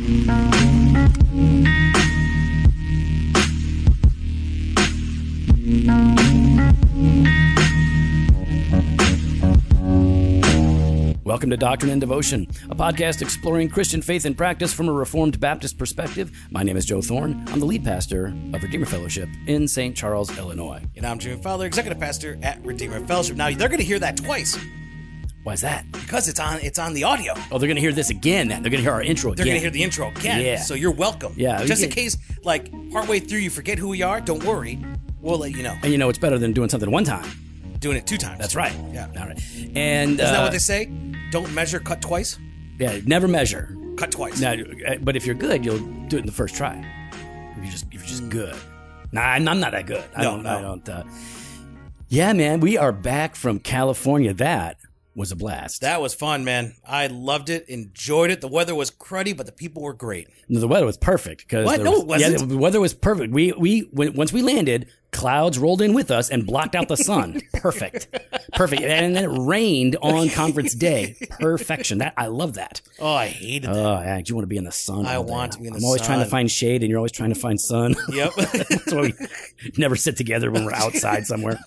Welcome to Doctrine and Devotion, a podcast exploring Christian faith and practice from a Reformed Baptist perspective. My name is Joe Thorn. I'm the lead pastor of Redeemer Fellowship in St. Charles, Illinois. And I'm Jim Fowler, executive pastor at Redeemer Fellowship. Now they're going to hear that twice Why is that? because it's on it's on the audio. Oh, they're going to hear this again. Then they're going to hear our intro They're again. to hear the intro again. Yeah. So you're welcome. Yeah, Just in case, like partway through, you forget who we are. Don't worry. We'll let you know. and you know it's better than doing something one time. Doing it two times. That's right. Yeah. All right. And Isn't that uh, what they say? Don't measure, cut twice. yeah, never measure. Cut twice. Now, uh, but if you're good, you'll do it in the first try. If you just if you're just good. Nah, I'm I'm not that good. I No, don't. no. I don't. Uh, yeah, man, we are back from California. That was a blast. That was fun, man. I loved it, enjoyed it. The weather was cruddy, but the people were great. No, the weather was perfect because What? No, was- it wasn't. Yeah, the weather was perfect. We we when, once we landed, clouds rolled in with us and blocked out the sun. perfect, perfect. And then it rained on conference day. Perfection. That I love that. Oh, I hated that. Oh, yeah, you want to be in the sun. I want to be in the sun. I'm always trying to find shade, and you're always trying to find sun. yep. That's why we never sit together when we're outside somewhere.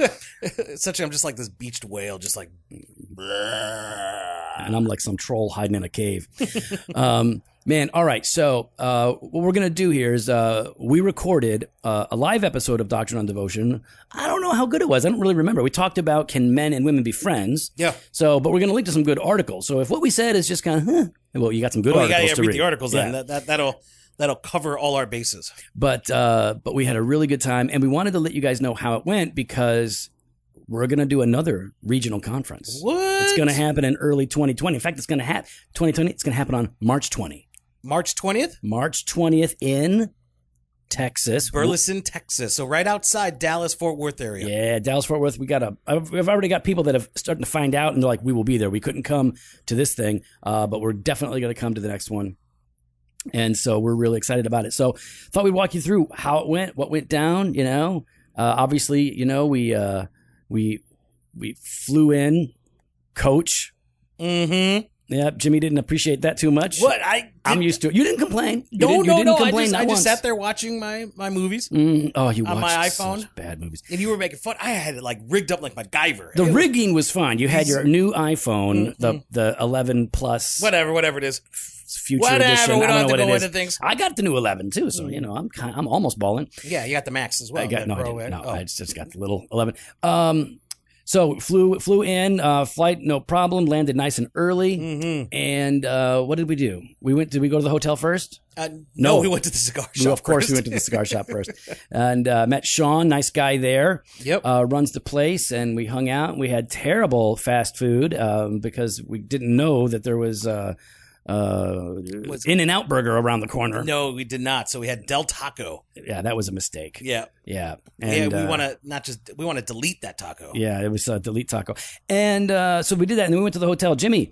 Essentially, I'm just like this beached whale, just like. And I'm like some troll hiding in a cave. um, man, all right. So uh, what we're gonna do here is uh, we recorded uh, a live episode of Doctrine on Devotion. I don't know how good it was. I don't really remember. We talked about can men and women be friends. Yeah. So, but we're gonna link to some good articles. So if what we said is just kind of, huh, well, you got some good Well, you articles gotta to read the articles Yeah. then. That, that that'll that'll cover all our bases. But uh, but we had a really good time, and we wanted to let you guys know how it went because we're gonna do another regional conference. What? It's going to happen in early 2020. In fact, it's going to happen 2020. It's going to happen on March 20. March twentieth, March 20th in Texas. Burleson, Texas. So right outside Dallas Fort Worth area. Yeah, Dallas Fort Worth. We got a. I've we've already got people that have starting to find out, and they're like, "We will be there." We couldn't come to this thing, uh, but we're definitely going to come to the next one. And so we're really excited about it. So thought we'd walk you through how it went, what went down. You know, uh, obviously, you know, we uh, we we flew in, coach. Mm-hmm. Yeah, Jimmy didn't appreciate that too much. What I I'm used to it. You didn't complain. You no didn't, you no didn't no. I just I just sat there watching my my movies, Mm, oh, you on watched my such iPhone. bad movies. and you were making fun. I had it like rigged up like MacGyver. The It rigging was fine. You had your new iPhone, the the 11 plus whatever whatever it is. Future Whatever. edition. We I don't don't have know to what go it is. into things. I got the new 11 too, so you know I'm kind, I'm almost balling. Yeah, you got the Max as well. I got the no, I Pro, didn't, no, oh. I just got the little 11. Um, so flew flew in, uh, flight no problem, landed nice and early. Mhm. And uh, what did we do? We went. Did we go to the hotel first? Uh, No. no, we went to the cigar shop. of course, we first. went to the cigar shop first, and uh, met Sean, nice guy there. Yep. uh, runs the place, and we hung out. We had terrible fast food um, because we didn't know that there was uh, uh, Was- In and Out Burger around the corner. no, we did not. So we had Del Taco. Yeah, that was a mistake. Yeah, Yeah, yeah. We uh, want to not just we want to delete that taco. Yeah, it was uh, delete taco, and uh, so we did that, and then we went to the hotel. Jimmy,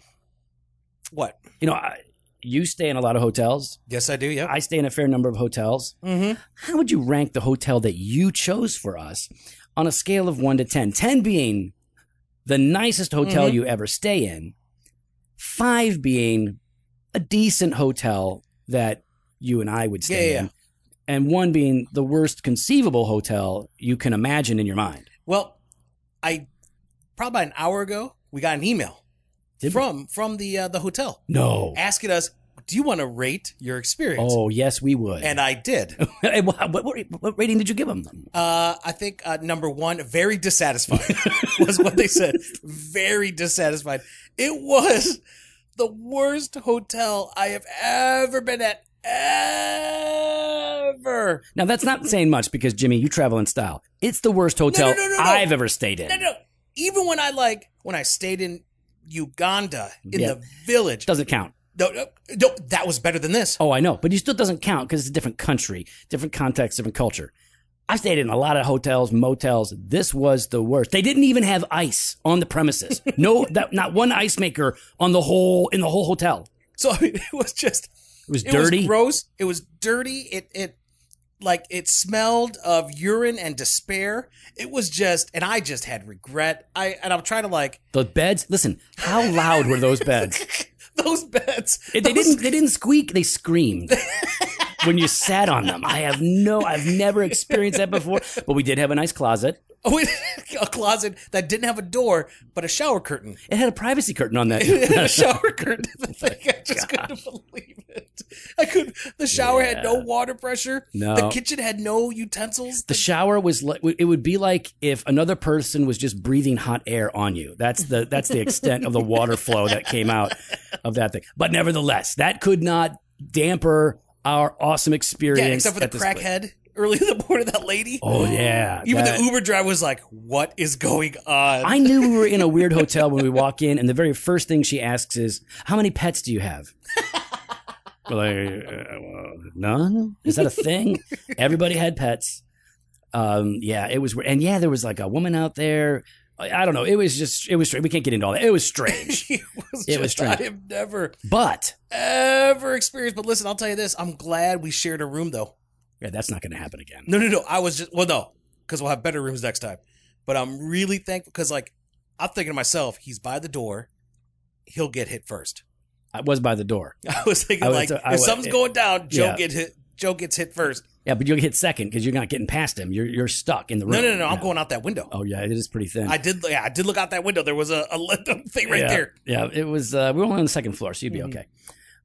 What? you know, I, you stay in a lot of hotels. Yes, I do. Yeah. I stay in a fair number of hotels. mm-hmm. How would you rank the hotel that you chose for us on a scale of one to 10? 10 being the nicest hotel Mhm. you ever stay in, five being a decent hotel that you and I would stay Yeah, yeah, in, and one being the worst conceivable hotel you can imagine in your mind. Well, I probably an hour ago we got an email Did we? from from the uh, the hotel No. asking us, "Do you want to rate your experience?" Oh, yes, we would. And I did. What, what, what rating did you give them? Uh, I think uh, number one, very dissatisfied was what they said. Very dissatisfied. It was the worst hotel I have ever been at. Ever. Now, that's not saying much because, Jimmy, you travel in style. It's the worst hotel no, no, no. I've ever stayed in. No, no. Even when I like when I stayed in Uganda in Yeah. the village. Doesn't count. No, no, no, that was better than this. Oh, I know, but it still doesn't count because it's a different country, different context, different culture. I stayed in a lot of hotels, motels. This was the worst. They didn't even have ice on the premises. No, that, not one ice maker on the whole in the whole hotel. So I mean, it was just It was it dirty. was gross. It was dirty. It it like it smelled of urine and despair. It was just, and I just had regret. I and I'm trying to like the beds. Listen, how loud were those beds? those beds. They those- didn't. They didn't squeak. They screamed when you sat on them. I have no. I've never experienced that before. But we did have a nice closet. Oh, a closet that didn't have a door, but a shower curtain. It had a privacy curtain on that. A shower curtain. The thing, I just couldn't believe it. I could. The shower had no water pressure. No. The kitchen had no utensils. The shower was like it would be like if another person was just breathing hot air on you. That's the that's the extent of the water flow that came out of that thing. But nevertheless, that could not damper our awesome experience. yeah, except for the at this place. crackhead early in the morning. That lady. Oh yeah, Even that- the Uber driver was like, "What is going on?" I knew we were in a weird hotel when we walk in, and the very first thing she asks is, "How many pets do you have?" We're like, uh, well, none. Is that a thing? Everybody had pets. Um, yeah, it was, and yeah, there was like a woman out there. I I don't know. It was just, it was strange. We can't get into all that. It was strange, it was, It was just- I strange. have never but ever experienced. But listen, I'll tell you this: I'm glad we shared a room, though. yeah, that's not going to happen again. No, no, no. I was just well, no, because we'll have better rooms next time. But I'm really thankful because, like, I'm thinking to myself, he's by the door, he'll get hit first. I was by the door. I was thinking, I was- like, I if was- something's going down, Joe Yeah. get hit. Joe gets hit first. Yeah, but you'll get second because you're not getting past him. You're you're stuck in the room. No, no, no. I'm going out that window. Oh yeah, it is pretty thin. I did. Yeah, I did look out that window. There was a, a thing right yeah, there. Yeah, it was. Uh, we were only on the second floor, so you'd be Mhm. okay.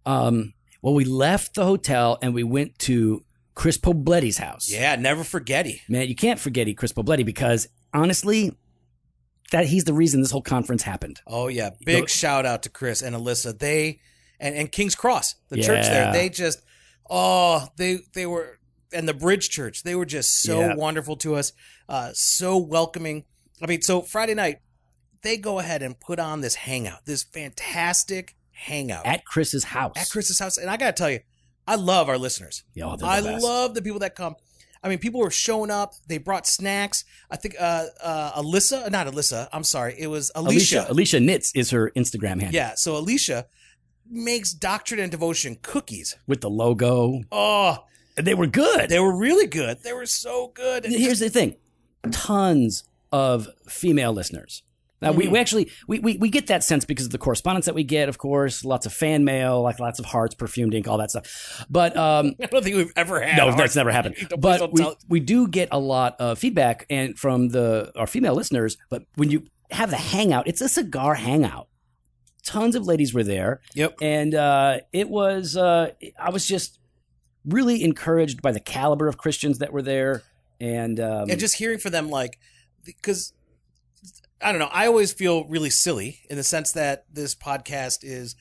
Um, well, we left the hotel and we went to Chris Pobletti's house. Yeah, never forgetty. man, you can't forget Chris Pobletti because honestly, that he's the reason this whole conference happened. Oh yeah, big Go- shout out to Chris and Alyssa. They and and King's Cross, the church there. They just oh they they were and the Bridge Church. They were just so Yeah. wonderful to us, uh, so welcoming. I mean, so Friday night they go ahead and put on this hangout, this fantastic hangout At Chris's house. at Chris's house, and I gotta tell you, I love our listeners. Yeah, oh, they're I best. love the people that come. I mean, people were showing up. They brought snacks. I think uh, uh, Alyssa, not Alyssa. I'm sorry, it was Alicia. Alicia Knits is her Instagram handle yeah, so Alicia makes Doctrine and Devotion cookies. with the logo. Oh, They were good. they were really good. They were so good. And Here's the thing: tons of female listeners. Now we, Mm. we actually we, we we get that sense because of the correspondence that we get, of course, lots of fan mail, like lots of hearts, perfumed ink, all that stuff. But um, I don't think we've ever had. no, that's never happened. But we, tell- we do get a lot of feedback and from the our female listeners. But when you have the hangout, it's a cigar hangout. Tons of ladies were there, Yep. and uh, it was uh, I was just really encouraged by the caliber of Christians that were there, and um, and just hearing for them, like, because I don't know, I always feel really silly in the sense that this podcast is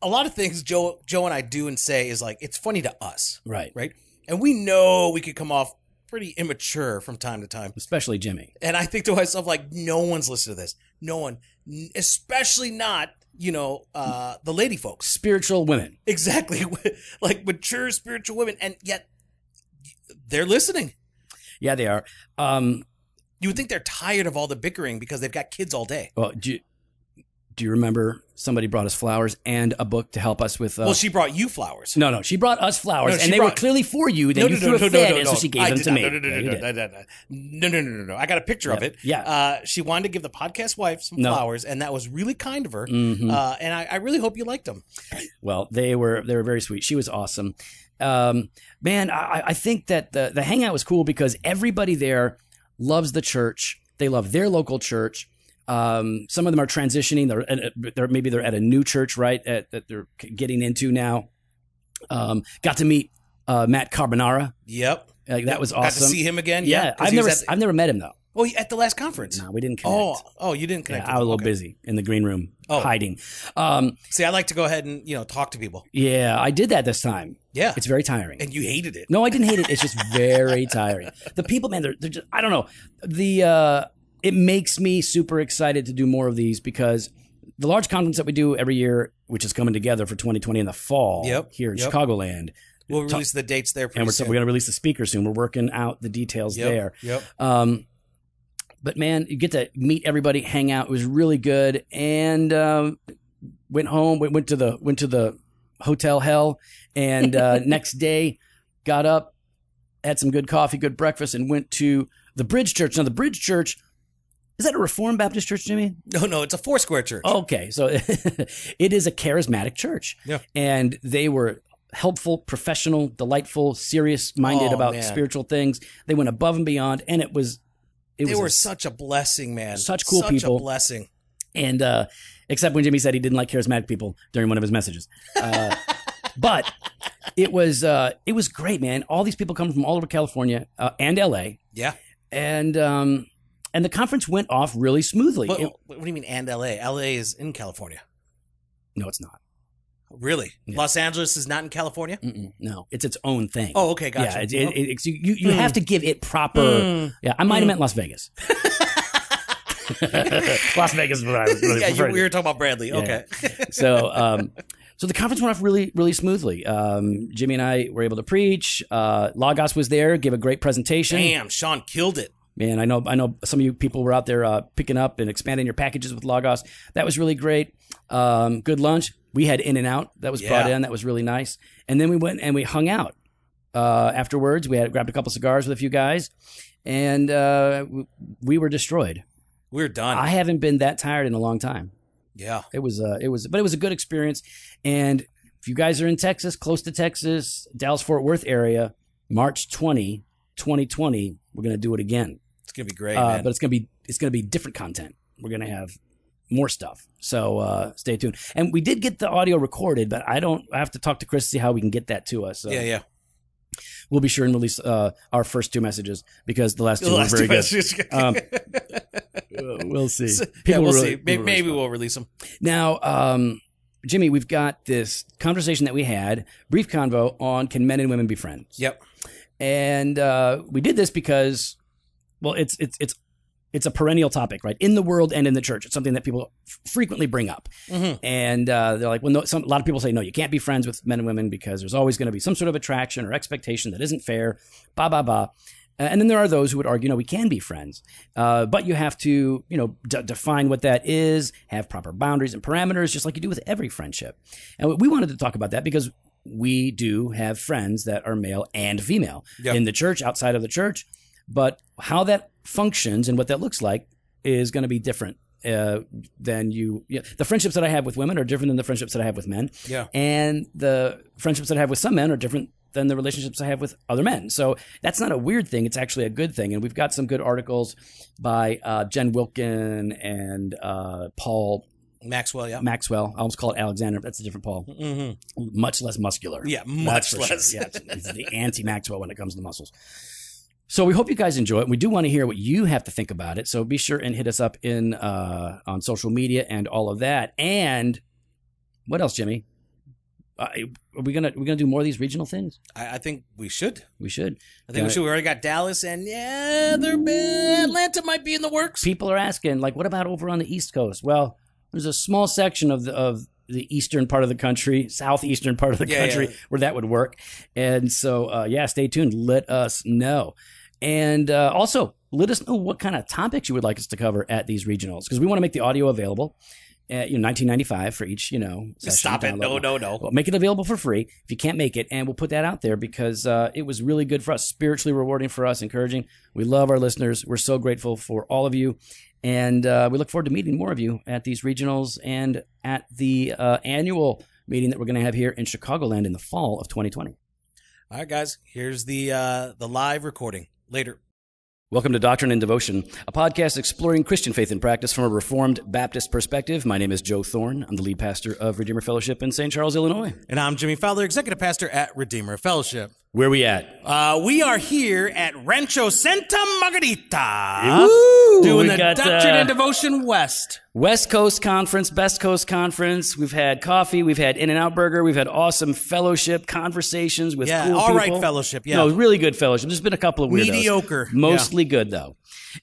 a lot of things Joe, Joe and I do and say is like it's funny to us, right, right? And we know we could come off pretty immature from time to time. especially Jimmy. And I think to myself, like, no one's listening to this. No one, especially not, you know, uh, the lady folks. Spiritual women. Exactly. like mature spiritual women. And yet they're listening. Yeah, they are. Um, You would think they're tired of all the bickering because they've got kids all day. well, do you, do you remember somebody brought us flowers and a book to help us with? Uh, well, she brought you flowers. no, no, she brought us flowers, No, and they were clearly for you. Then you threw a fit, and so she gave I them to not. me. No, no, no, Yeah, no, no, no, no, no, no, no, no, no, no. I got a picture of it. Yeah. Uh, she wanted to give the podcast wife some No. flowers, and that was really kind of her. Mhm. Uh, and I, I really hope you liked them. Well, they were they were very sweet. She was awesome. Um, man, I, I think that the the hangout was cool because everybody there loves the church. They love their local church. Um, some of them are transitioning. They're, at- they're maybe they're at a new church, right? At, that they're getting into now. Um, got to meet uh, Matt Carbonara. Yep. Like, that was Got to awesome. see him again. Yeah, I've never the- I've never met him though. oh, at the last conference. No, we didn't connect. Oh, oh, you didn't Yeah, connect. I was a little Okay. busy in the green room Oh. hiding. Um, See, I like to go ahead and you know talk to people. yeah, I did that this time. Yeah, It's very tiring. and you hated it. No, I didn't hate it. It's just very tiring. The people, man, they're, they're just, I don't know. The, uh, it makes me super excited to do more of these because the large conference that we do every year, which is coming together for 2020 in the fall Yep, here in yep. Chicagoland. We'll release the dates there. And we're, we're going to release the speaker soon. We're working out the details Yep, there. Yep. Um, but man, you get to meet everybody, hang out. It was really good, and um, went home. Went, went to the went to the hotel hell, and uh, next day got up, had some good coffee, good breakfast, and went to the Bridge Church. Now the Bridge Church Is that a Reformed Baptist church, Jimmy? No, no, it's a four square church. Okay, so it is a charismatic church. Yeah. And they were helpful, professional, delightful, serious minded Oh, about man. spiritual things. They went above and beyond, and it was it they was were a- such a blessing, man. Such cool such people. a blessing. and uh, except when Jimmy said he didn't like charismatic people during one of his messages. Uh, but it was uh, it was great, man. All these people coming from all over California uh, and LA, Yeah. and um, and the conference went off really smoothly. But, It- what do you mean, and LA? LA is in California. no, it's not. Really? Yeah. Los Angeles is not in California? Mm-mm, no, it's its own thing. Oh, okay, gotcha. Yeah, it, it, you you, Hmm. have to give it proper. Mm. Yeah, I might have Hmm. meant Las Vegas. Las Vegas is what I was really yeah, you, we were talking about Bradley. Yeah. Okay. So, um, so the conference went off really, really smoothly. Um, Jimmy and I were able to preach. Uh, Logos was there, gave a great presentation. Damn, Sean killed it. Man, I know, I know some of you people were out there uh, picking up and expanding your packages with Logos. That was really great. Um, good lunch. We had In and Out that was brought in. That was really nice. And then we went and we hung out uh, afterwards. We had grabbed a couple cigars with a few guys, and uh, w- we were destroyed. We are done. I haven't been that tired in a long time. yeah. It was uh, it was but it was a good experience. And if you guys are in Texas, close to Texas, Dallas Fort Worth area, March 20, 2020, we're going to do it again. It's gonna be great, Uh, man. but it's going to be it's to be different content. We're going to have more stuff. So uh, stay tuned. And we did get the audio recorded, but I don't I have to talk to Chris to see how we can get that to us. So yeah, yeah. we'll be sure and release uh, our first two messages because the last two The were very good. Um, we'll see. yeah, People we'll really- see. Maybe, maybe we'll release them. Now, um, Jimmy, we've got this conversation that we had, brief convo on can men and women be friends? Yep. And uh, we did this because, well, it's it's it's it's a perennial topic, right? In the world and in the church, it's something that people f- frequently bring up, Mhm. and uh, they're like, well, no, some, a lot of people say, no, you can't be friends with men and women because there's always going to be some sort of attraction or expectation that isn't fair, ba ba ba. And then there are those who would argue, no, we can be friends, uh, but you have to, you know, d- define what that is, have proper boundaries and parameters, just like you do with every friendship. And we wanted to talk about that because we do have friends that are male and female Yeah. in the church, outside of the church, but how that functions and what that looks like is going to be different. Uh, than you, yeah, the friendships that I have with women are different than the friendships that I have with men Yeah. and the friendships that I have with some men are different than the relationships I have with other men. So that's not a weird thing. It's actually a good thing. And we've got some good articles by uh, Jen Wilkin and uh, Paul Maxwell, yeah. Maxwell. I almost call it Alexander. but That's a different Paul. hmm Much less muscular. Yeah, much less. Sure. Yeah, it's, it's the anti Maxwell when it comes to muscles. So we hope you guys enjoy it. We do want to hear what you have to think about it. So be sure and hit us up in uh, on social media and all of that. And what else, Jimmy? Uh, are we gonna we gonna do more of these regional things? I, I think we should. We should. I think we should. We already got Dallas, and yeah, they're Atlanta might be in the works. People are asking, like, what about over on the East Coast? Well, there's a small section of the of the eastern part of the country, southeastern part of the Yeah, country, yeah. where that would work. And so, uh, yeah, stay tuned. Let us know. And uh, also, let us know what kind of topics you would like us to cover at these regionals, because we want to make the audio available. At, you know, 1995 for each, you know. session, Stop it! No, no, no. Well, make it available for free if you can't make it, and we'll put that out there because uh, it was really good for us, spiritually rewarding for us, encouraging. We love our listeners. We're so grateful for all of you, and uh, we look forward to meeting more of you at these regionals and at the uh, annual meeting that we're going to have here in Chicagoland in the fall of 2020. All right, guys. Here's the uh the live recording. Later. Welcome to Doctrine and Devotion, a podcast exploring Christian faith and practice from a Reformed Baptist perspective. My name is Joe Thorn. I'm the lead pastor of Redeemer Fellowship in St. Charles, Illinois. And I'm Jimmy Fowler, executive pastor at Redeemer Fellowship. Where we at? Uh, we are here at Rancho Santa Margarita, Woo! doing the got, Doctrine uh, and Devotion West. West Coast Conference, Best Coast Conference. We've had coffee. We've had In and Out Burger. We've had awesome fellowship conversations with Yeah, cool all right people. fellowship, yeah. no, really good fellowship. There's been a couple of weirdos. Mediocre, mostly good though.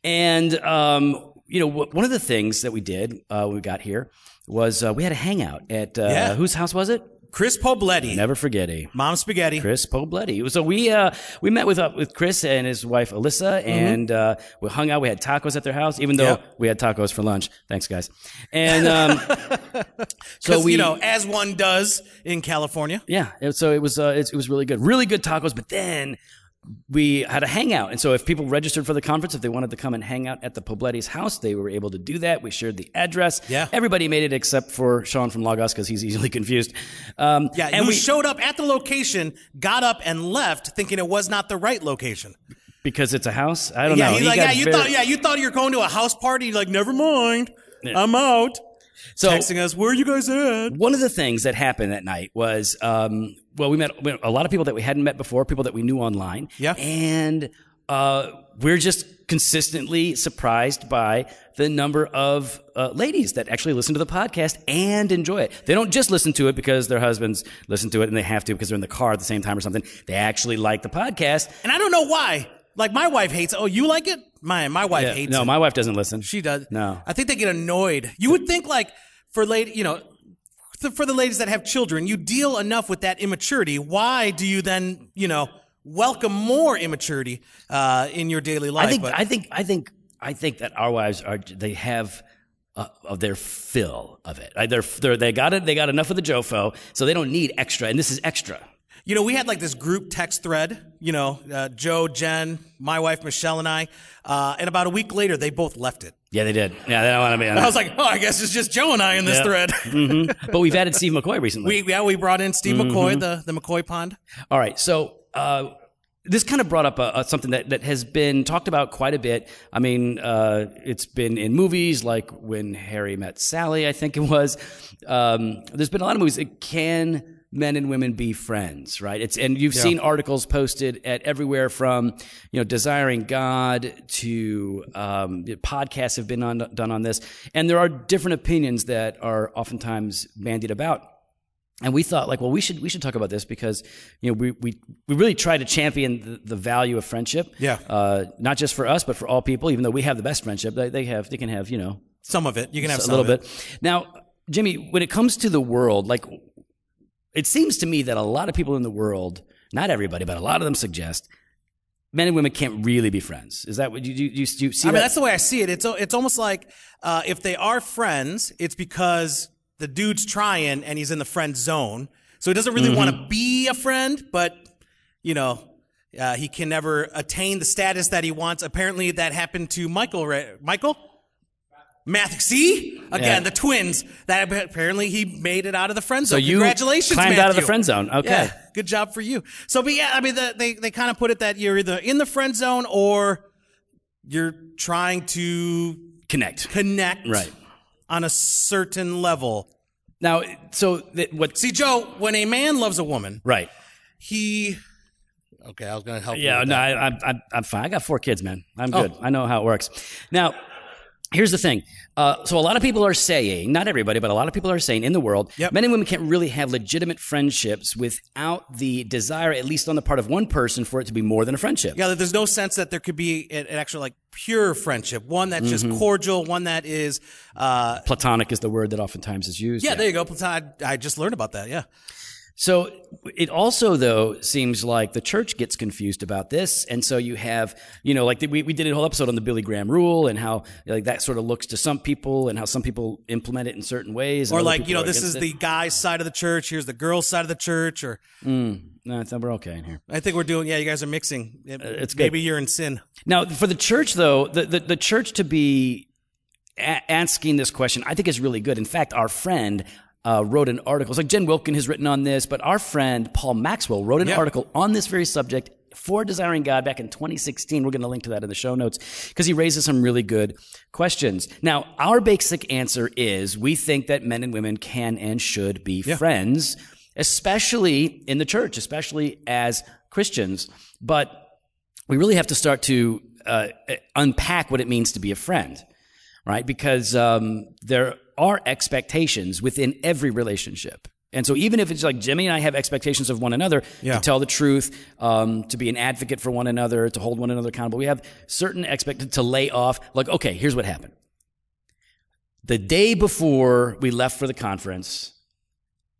And um, you know, one of the things that we did uh, when we got here was uh, we had a hangout at uh, Yeah. whose house was it? Chris Pobletti, Never forget. Mom Spaghetti. Chris Pobletti. So we uh, we met with uh, with Chris and his wife Alyssa, and uh, we hung out. We had tacos at their house, even though Mm-hmm. We had tacos for lunch. Thanks, guys. And um, so we, you know, as one does in California. yeah. So it was uh, it was really good, really good tacos. But then we had a hangout. And so if people registered for the conference, if they wanted to come and hang out at the Pobletti's house, they were able to do that. We shared the address. Yeah. Everybody made it except for Sean from Logos because he's easily confused. Um, Yeah, and we, showed up at the location, got up and left, thinking it was not the right location. because it's a house. I don't yeah, know. he's He like, yeah, you very- thought, yeah, you thought you were going to a house party. You're like, never mind, I'm out. So Texting us, where are you guys at? one of the things that happened that night was, um, well, we met we met a lot of people that we hadn't met before, people that we knew online. Yeah. And uh, we're just consistently surprised by the number of uh, ladies that actually listen to the podcast and enjoy it. They don't just listen to it because their husbands listen to it and they have to because they're in the car at the same time or something. They actually like the podcast. And I don't know why. Like my wife hates. Oh, you like it? My my wife hates it. no, it. my wife doesn't listen. She does. No. I think they get annoyed. You would think like for lady, you know, for the ladies that have children, you deal enough with that immaturity. Why do you then, you know, welcome more immaturity uh, in your daily life? I think, But- I think, I think, I think that our wives are they have uh, of their fill of it. They're, they're they got it. They got enough of the Jofo, so they don't need extra. And this is extra. You know, we had like this group text thread, you know, uh, Joe, Jen, my wife, Michelle, and I. Uh, and about a week later, they both left it. Yeah, they did. Yeah, they don't want to be on I was like, oh, I guess it's just Joe and I in this Yeah. thread. Mhm. But we've added Steve McCoy recently. we, yeah, we brought in Steve Mm-hmm. McCoy, the, the McCoy pond. All right, so. Uh, this kind of brought up something that, that has been talked about quite a bit. I mean, uh, it's been in movies like when Harry met Sally, I think it was. Um, there's been a lot of movies. It can men and women be friends, right? It's and you've seen articles posted at everywhere from you know desiring God to um, podcasts have been on, done on this, and there are different opinions that are oftentimes bandied about. And we thought, like, well, we should we should talk about this because you know we we, we really try to champion the, the value of friendship. Yeah. Uh, not just for us, but for all people. Even though we have the best friendship, they, they have they can have you know Some of it. You can have a some little bit. Now, Jimmy, when it comes to the world, like it seems to me that a lot of people in the world, not everybody, but a lot of them suggest men and women can't really be friends. Is that what you you, you, you see? I mean, that's the way I see it. It's it's almost like uh, if they are friends, it's because the dude's trying and he's in the friend zone, so he doesn't really want Mm-hmm. to be a friend, but you know. Uh, he can never attain the status that he wants. Apparently, that happened to Michael. Right? Michael, Matthew. See again Yeah. the twins. That apparently he made it out of the friend so zone. you Congratulations, climbed out of the friend zone. Okay. Yeah, good job for you. So, but yeah, I mean, the, they they kind of put it that you're either in the friend zone or you're trying to Connect. connect Right. on a certain level. Now, so that, what? See, Joe, when a man loves a woman, Right. he. Okay, I was going to help. you Yeah, no, that. I, I'm, I'm, fine. I got four kids, man. I'm Oh. good. I know how it works. Now, here's the thing. Uh, so a lot of people are saying, not everybody, but a lot of people are saying in the world, Yep. men and women can't really have legitimate friendships without the desire, at least on the part of one person, for it to be more than a friendship. Yeah, there's no sense that there could be an, an actual like pure friendship, one that's just cordial, one that is. Uh, Platonic is the word that oftentimes is used. yeah, there you go. Platon. I just learned about that. Yeah. So it also, though, seems like the church gets confused about this, and so you have, you know, like we, we did a whole episode on the Billy Graham rule and how like that sort of looks to some people and how some people implement it in certain ways, Or like, you know, this is against the guy's side of the church. Here's the girl's side of the church. Or. Mm, no, it's, we're okay in here. I think we're doing. Yeah, you guys are mixing. it's good. maybe you're in sin. Now, for the church, though, the the, the church to be a- asking this question, I think is really good. In fact, our friend. Uh, wrote an article. It's like Jen Wilkin has written on this, but our friend Paul Maxwell wrote an Yeah. article on this very subject for Desiring God back in 2016. We're going to link to that in the show notes because he raises some really good questions. Now, our basic answer is we think that men and women can and should be friends, especially in the church, especially as Christians. But we really have to start to uh, unpack what it means to be a friend, right? Because um, there are expectations within every relationship. And so, even if it's like Jimmy and I have expectations of one another Yeah. to tell the truth, um, to be an advocate for one another, to hold one another accountable, we have certain expected to lay off. Like, okay, here's what happened. The day before we left for the conference,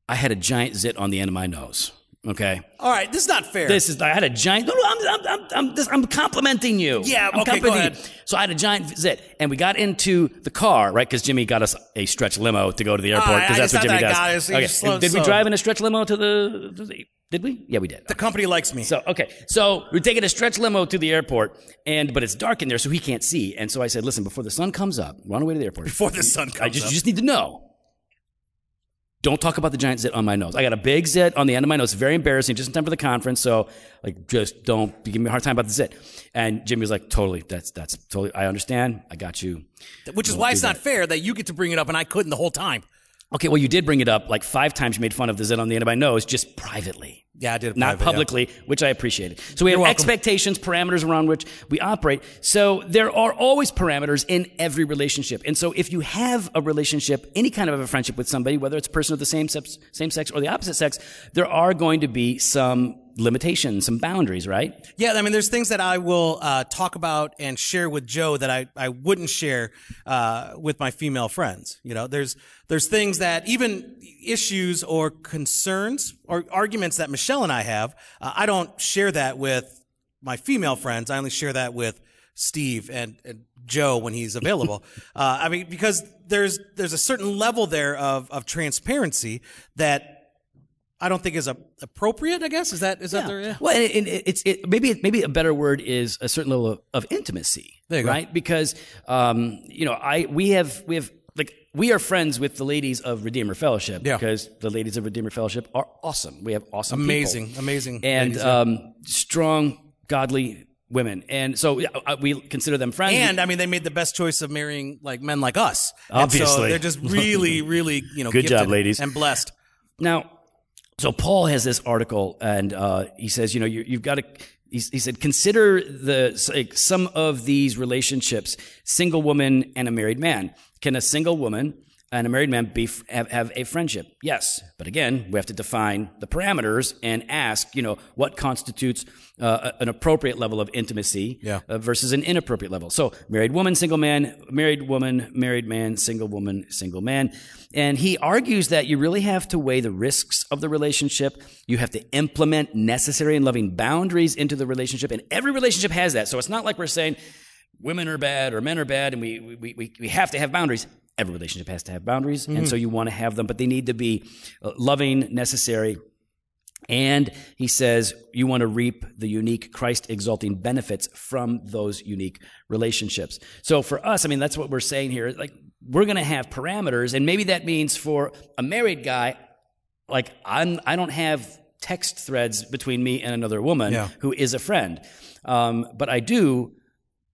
I had a giant zit on the end of my nose. Okay. All right, this is not fair. This is I had a giant. No, no, I'm I'm I'm I'm, this, I'm complimenting you. Yeah, I'm okay, go you. So I had a giant zit, and we got into the car, right? Because Jimmy got us a stretch limo to go to the airport because that's what Jimmy that does. got us. Okay. slow- And did we so- drive in a stretch limo to the? To the Did we? Yeah, we did. The company likes me. So okay, so we're taking a stretch limo to the airport, and but it's dark in there, so he can't see. And so I said, "Listen, before the sun comes up, we're on our way to the airport. Before the sun comes I just up. you just need to know. Don't talk about the giant zit on my nose. I got a big zit on the end of my nose. It's very embarrassing, just in time for the conference. So like, just don't give me a hard time about the zit. And Jimmy was like, "Totally, that's that's totally. I understand. I got you." Which is why it's not fair that you get to bring it up and I couldn't the whole time. Okay, well, you did bring it up like five times. You made fun of the zit on the end of my nose, just privately. Yeah, I did. it not private, yeah. publicly, which I appreciated. So we have welcome. expectations, parameters around which we operate. So there are always parameters in every relationship. And so if you have a relationship, any kind of a friendship with somebody, whether it's a person of the same sex, same sex or the opposite sex, there are going to be some limitations, some boundaries, right? Yeah, I mean, there's things that I will uh, talk about and share with Joe that I, I wouldn't share uh, with my female friends. You know, there's there's things that even issues or concerns or arguments that Michelle and I have, uh, I don't share that with my female friends. I only share that with Steve and, and Joe when he's available. uh, I mean, because there's there's a certain level there of of transparency that. I don't think is a, appropriate. I guess is that is that there? Yeah. Well, and, and it's it, maybe maybe a better word is a certain level of, of intimacy, There you go. right? Because um, you know, I we have we have like we are friends with the ladies of Redeemer Fellowship Yeah. because the ladies of Redeemer Fellowship are awesome. We have awesome, people. Amazing, amazing and ladies, yeah. um, strong, godly women, and so uh, we consider them friends. And I mean, they made the best choice of marrying like men like us. And so Obviously. they're just really, really, you know, Good job, gifted ladies. and blessed. Now, so Paul has this article, and uh, he says, you know, you, you've got to. He, he said, consider the like, some of these relationships: single woman and a married man. Can a single woman and a married man be have, have a friendship? Yes, but again, we have to define the parameters and ask, you know, what constitutes uh, an appropriate level of intimacy Yeah. uh, versus an inappropriate level. So, married woman, single man, married woman, married man, single woman, single man. And he argues that you really have to weigh the risks of the relationship. You have to implement necessary and loving boundaries into the relationship. And every relationship has that. So, it's not like we're saying women are bad or men are bad and we, we, we, we have to have boundaries. Every relationship has to have boundaries. And so, you want to have them, but they need to be uh, loving, necessary, and he says you want to reap the unique Christ exalting benefits from those unique relationships. So for us, I mean, that's what we're saying here. Like, we're going to have parameters. And maybe that means for a married guy, like, I'm, I don't have text threads between me and another woman Yeah. who is a friend. Um, but I do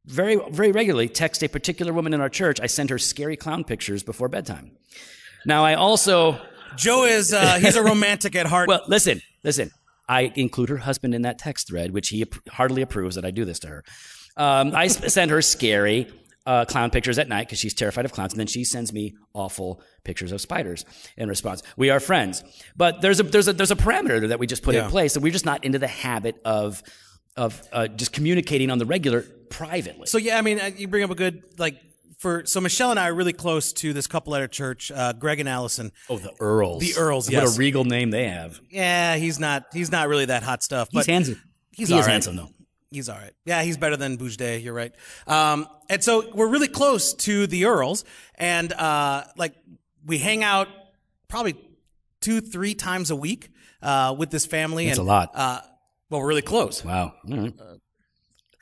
very, very regularly text a particular woman in our church. I send her scary clown pictures before bedtime. Now, I also. Joe is uh, he's a romantic at heart. Well, listen, listen. I include her husband in that text thread, which he hardly approves that I do this to her. Um, I send her scary uh, clown pictures at night because she's terrified of clowns, and then she sends me awful pictures of spiders in response. We are friends, but there's a there's a there's a parameter that we just put Yeah. in place, that we're just not into the habit of of uh, just communicating on the regular privately. so yeah, I mean, uh, you bring up a good like for so Michelle and I are really close to this couple at our church, uh, Greg and Allison. oh, the Earls, The Earls, what a regal name they have. Yeah, he's not he's not really that hot stuff. But He's handsome. He's he all is right. handsome though. He's all right. Yeah, he's better than Boujde. You're right. Um, and so we're really close to the Earls, and uh, like we hang out probably two, three times a week uh, with this family. It's a lot. Uh, well, we're really close. Wow. Right.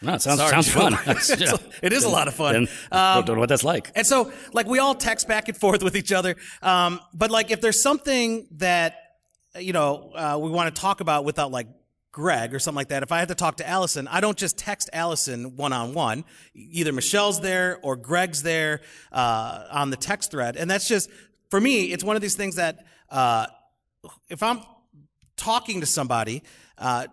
No, it sounds, Sorry, sounds fun. it is a lot of fun. Then, Um, don't know what that's like. And so, like, we all text back and forth with each other. Um, but like, if there's something that you know uh, we want to talk about without like Greg or something like that, if I have to talk to Allison, I don't just text Allison one on one. Either Michelle's there or Greg's there uh, on the text thread, and that's just for me. It's one of these things that uh, if I'm talking to somebody. Uh,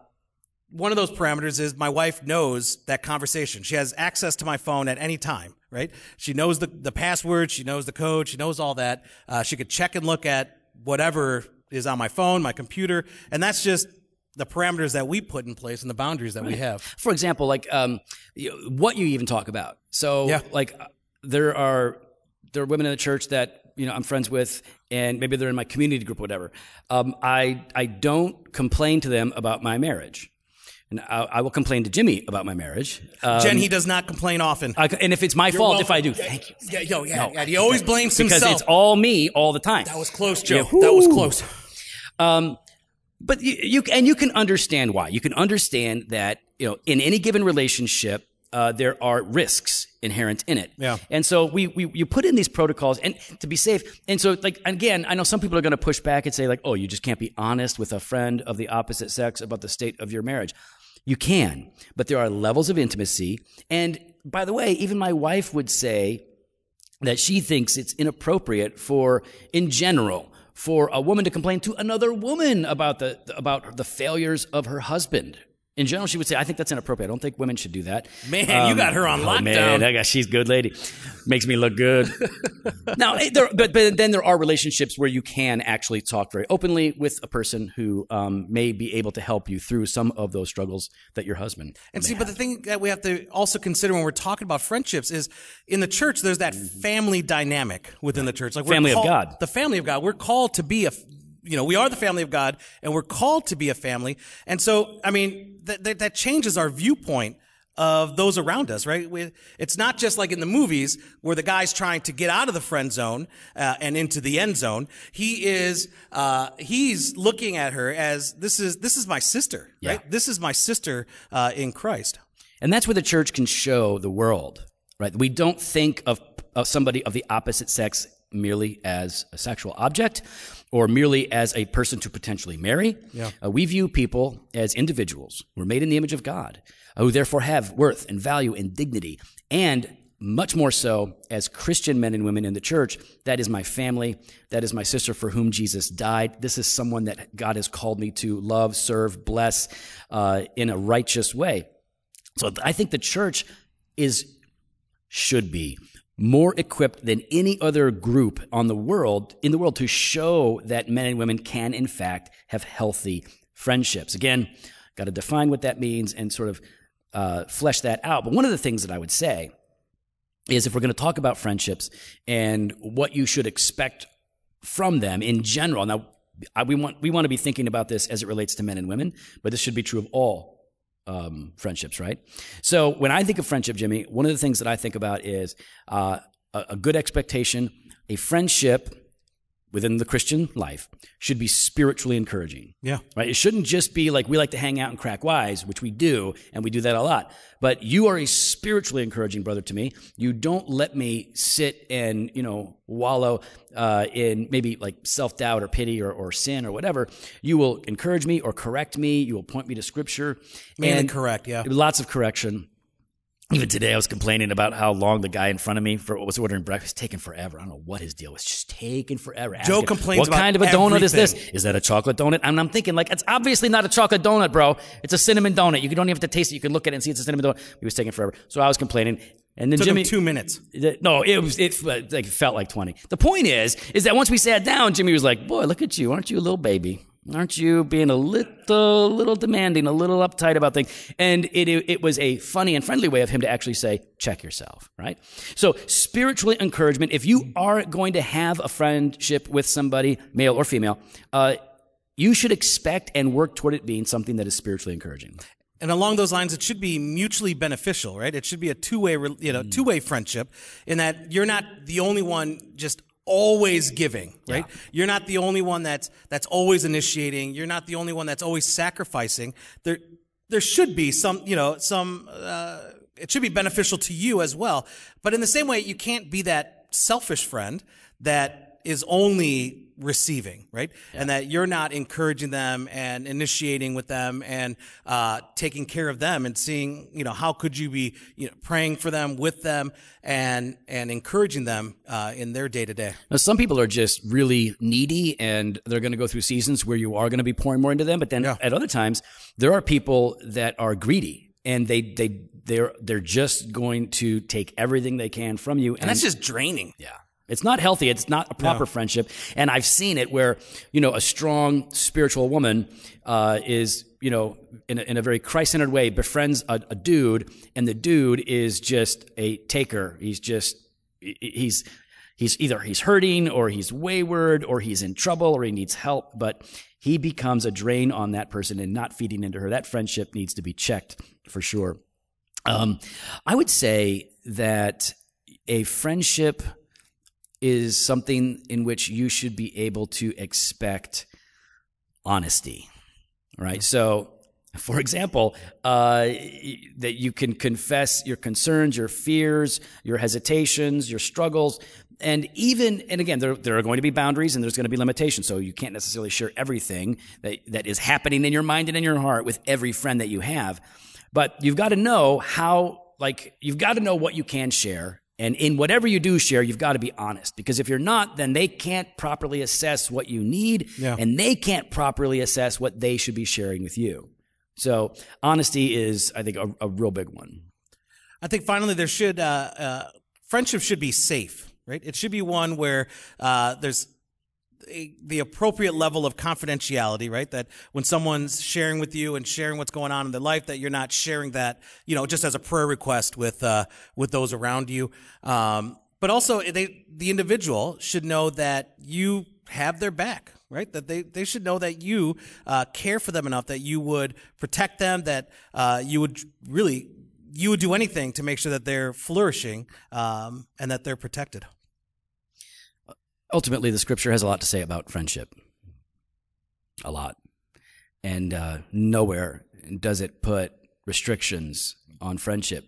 one of those parameters is my wife knows that conversation. She has access to my phone at any time, right? She knows the, the password, she knows the code, she knows all that. Uh, she could check and look at whatever is on my phone, my computer, and that's just the parameters that we put in place and the boundaries that we have. For example, like um, what you even talk about. So, Yeah. like, uh, there are there are women in the church that you know I'm friends with, and maybe they're in my community group, or whatever. Um, I I don't complain to them about my marriage, and I, I will complain to Jimmy about my marriage. Um, Jen, he does not complain often. I, and if it's my fault, if I do, thank you. Yeah, yo, yeah, No. yeah. He always blames Because himself. it's all me all the time. that was close, Joe. Yeah, that was close. Um, but you, you and you can understand why. You can understand that you know in any given relationship uh, there are risks inherent in it. Yeah. And so we, we you put in these protocols and to be safe. And so like again, I know some people are going to push back and say like, oh, you just can't be honest with a friend of the opposite sex about the state of your marriage. You can, but there are levels of intimacy. And by the way, even my wife would say that she thinks it's inappropriate for, in general, for a woman to complain to another woman about the about the failures of her husband. In general, she would say, "I think that's inappropriate. I don't think women should do that." Man, you got her on oh, lockdown. Man, I got she's a good lady. Makes me look good. now, eh, there, but but then there are relationships where you can actually talk very openly with a person who um, may be able to help you through some of those struggles that your husband. And see, but the thing that we have to also consider when we're talking about friendships is in the church, there's that family dynamic within the church. Like we're Family of God. The family of God. We're called to be a, you know, we are the family of God and we're called to be a family. And so, I mean, that, that, that changes our viewpoint of those around us, right? We, it's not just like in the movies where the guy's trying to get out of the friend zone uh, and into the end zone. He is, uh, he's looking at her as this is this is my sister, Yeah. right? This is my sister uh, in Christ. And that's where the church can show the world, right? We don't think of, of somebody of the opposite sex merely as a sexual object or merely as a person to potentially marry. Yeah. Uh, we view people as individuals. We're made in the image of God, uh, who therefore have worth and value and dignity. And much more so as Christian men and women in the church. That is my family. That is my sister for whom Jesus died. This is someone that God has called me to love, serve, bless uh, in a righteous way. So I think the church is should be more equipped than any other group on the world in the world to show that men and women can in fact have healthy friendships. Again, got to define what that means and sort of uh, flesh that out. But one of the things that I would say is if we're going to talk about friendships and what you should expect from them in general. Now, I, we want we want to be thinking about this as it relates to men and women, but this should be true of all um, friendships, right? So when I think of friendship, Jimmy, one of the things that I think about is uh, a, a good expectation. A friendship within the Christian life should be spiritually encouraging. Yeah. Right? It shouldn't just be like we like to hang out and crack wise, which we do, and we do that a lot. But you are a spiritually encouraging brother to me. You don't let me sit and, you know, wallow uh, in maybe like self doubt or pity or, or sin or whatever. You will encourage me or correct me. You will point me to scripture. Mainly and correct, yeah. Lots of correction. Even today, I was complaining about how long the guy in front of me for was ordering breakfast taking forever. I don't know what his deal was, just taking forever. Joe Asking, complains What kind of a donut is this? Is that a chocolate donut? And I'm thinking, like, it's obviously not a chocolate donut, bro. It's a cinnamon donut. You don't even have to taste it. You can look at it and see it's a cinnamon donut. He was taking forever, so I was complaining. And then Took Jimmy, him two minutes. no, it was it like felt like twenty. The point is, is that once we sat down, Jimmy was like, "Boy, look at you! Aren't you a little baby? Aren't you being a little, little demanding, a little uptight about things?" And it it was a funny and friendly way of him to actually say, "Check yourself." Right. So spiritual encouragement. If you are going to have a friendship with somebody, male or female, uh, you should expect and work toward it being something that is spiritually encouraging. And along those lines, it should be mutually beneficial, right? It should be a two-way, you know, two-way friendship in that you're not the only one just always giving, right? You're not the only one that's that's always initiating. You're not the only one that's always sacrificing. There there should be some, you know, some uh, it should be beneficial to you as well. But in the same way, you can't be that selfish friend that is only receiving, right? And that you're not encouraging them and initiating with them and uh, taking care of them and seeing, you know, how could you be, you know, praying for them with them and and encouraging them uh, in their day to day. Now, some people are just really needy and they're going to go through seasons where you are going to be pouring more into them. But then Yeah. at other times, there are people that are greedy and they, they, they're, they're just going to take everything they can from you. And that's just draining. yeah. It's not healthy. It's not a proper friendship. And I've seen it where, you know, a strong spiritual woman uh, is, you know, in a, in a very Christ centered way, befriends a, a dude, and the dude is just a taker. He's just, he's, he's either he's hurting or he's wayward or he's in trouble or he needs help, but he becomes a drain on that person and not feeding into her. That friendship needs to be checked for sure. Um, I would say that a friendship is something in which you should be able to expect honesty. right? So, for example, uh, that you can confess your concerns, your fears, your hesitations, your struggles, and even and again, there, there are going to be boundaries and there's going to be limitations. So you can't necessarily share everything that that is happening in your mind and in your heart with every friend that you have. But you've got to know how, like, you've got to know what you can share. And in whatever you do share, you've got to be honest because if you're not, then they can't properly assess what you need Yeah. and they can't properly assess what they should be sharing with you. So honesty is, I think, a, a real big one. I think finally there should uh, uh, friendship should be safe, right? It should be one where uh, there's a, the appropriate level of confidentiality, right? That when someone's sharing with you and sharing what's going on in their life, that you're not sharing that, you know, just as a prayer request with uh, with those around you. Um, but also, they the individual should know that you have their back, right? That they, they should know that you uh, care for them enough that you would protect them, that uh, you would really you would do anything to make sure that they're flourishing um, and that they're protected. Ultimately the scripture has a lot to say about friendship. A lot. And uh, nowhere does it put restrictions on friendship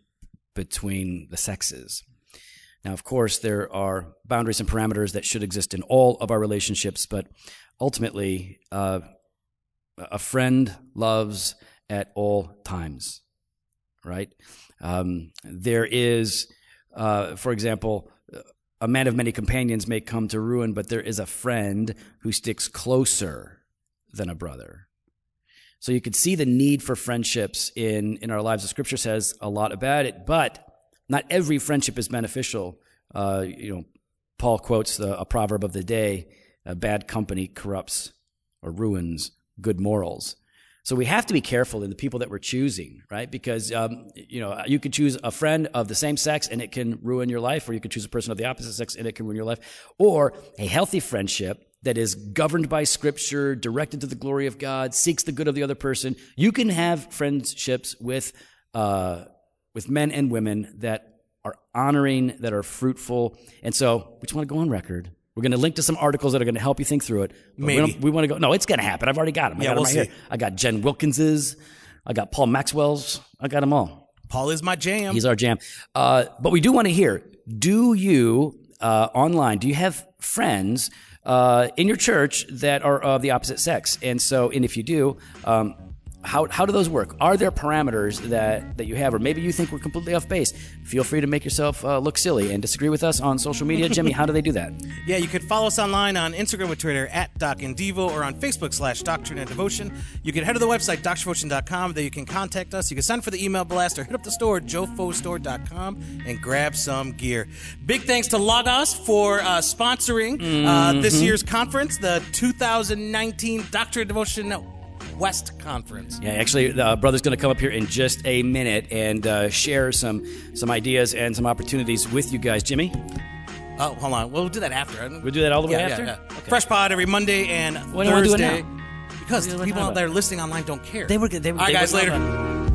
between the sexes. Now of course there are boundaries and parameters that should exist in all of our relationships but ultimately uh, a friend loves at all times right? Um, there is uh, for example a man of many companions may come to ruin, but there is a friend who sticks closer than a brother. So you could see the need for friendships in, in our lives. The scripture says a lot about it, but not every friendship is beneficial. Uh, you know, Paul quotes the, a proverb of the day "A bad company corrupts or ruins good morals. So we have to be careful in the people that we're choosing, right? Because um, you know you could choose a friend of the same sex and it can ruin your life, or you could choose a person of the opposite sex and it can ruin your life, or a healthy friendship that is governed by Scripture, directed to the glory of God, seeks the good of the other person. You can have friendships with uh, with men and women that are honoring, that are fruitful, and so we just want to go on record. We're going to link to some articles that are going to help you think through it. But we, Maybe. don't- we want to go. No, it's going to happen. I've already got them. I Yeah, got we'll right see. here. I got Jen Wilkins's. I got Paul Maxwell's. I got them all. Paul is my jam. He's our jam. Uh, but we do want to hear: Do you uh, online? Do you have friends uh, in your church that are of the opposite sex? And so, and if you do. Um, how, how do those work? Are there parameters that, that you have, or maybe you think we're completely off base? Feel free to make yourself uh, look silly and disagree with us on social media. Jimmy, how do they do that? Yeah, you could follow us online on Instagram and Twitter at Doc and Devo or on Facebook slash Doctrine and Devotion. You can head to the website, doctrinedevotion.com. There you can contact us. You can sign up for the email blast or hit up the store, jofostore.com, and grab some gear. Big thanks to Logos for uh, sponsoring uh, this year's conference, the 2019 Doctrine and Devotion West Conference. Yeah, actually, the uh, brother's going to come up here in just a minute and uh, share some some ideas and some opportunities with you guys. Jimmy, Oh, hold on. We'll do that after. we'll do that all the way Yeah, after. yeah, yeah. Okay. Fresh pod every Monday and Why don't we do it Thursday. now? Because the people out there listening online don't care. They were good. They. All right, they guys. were- Later.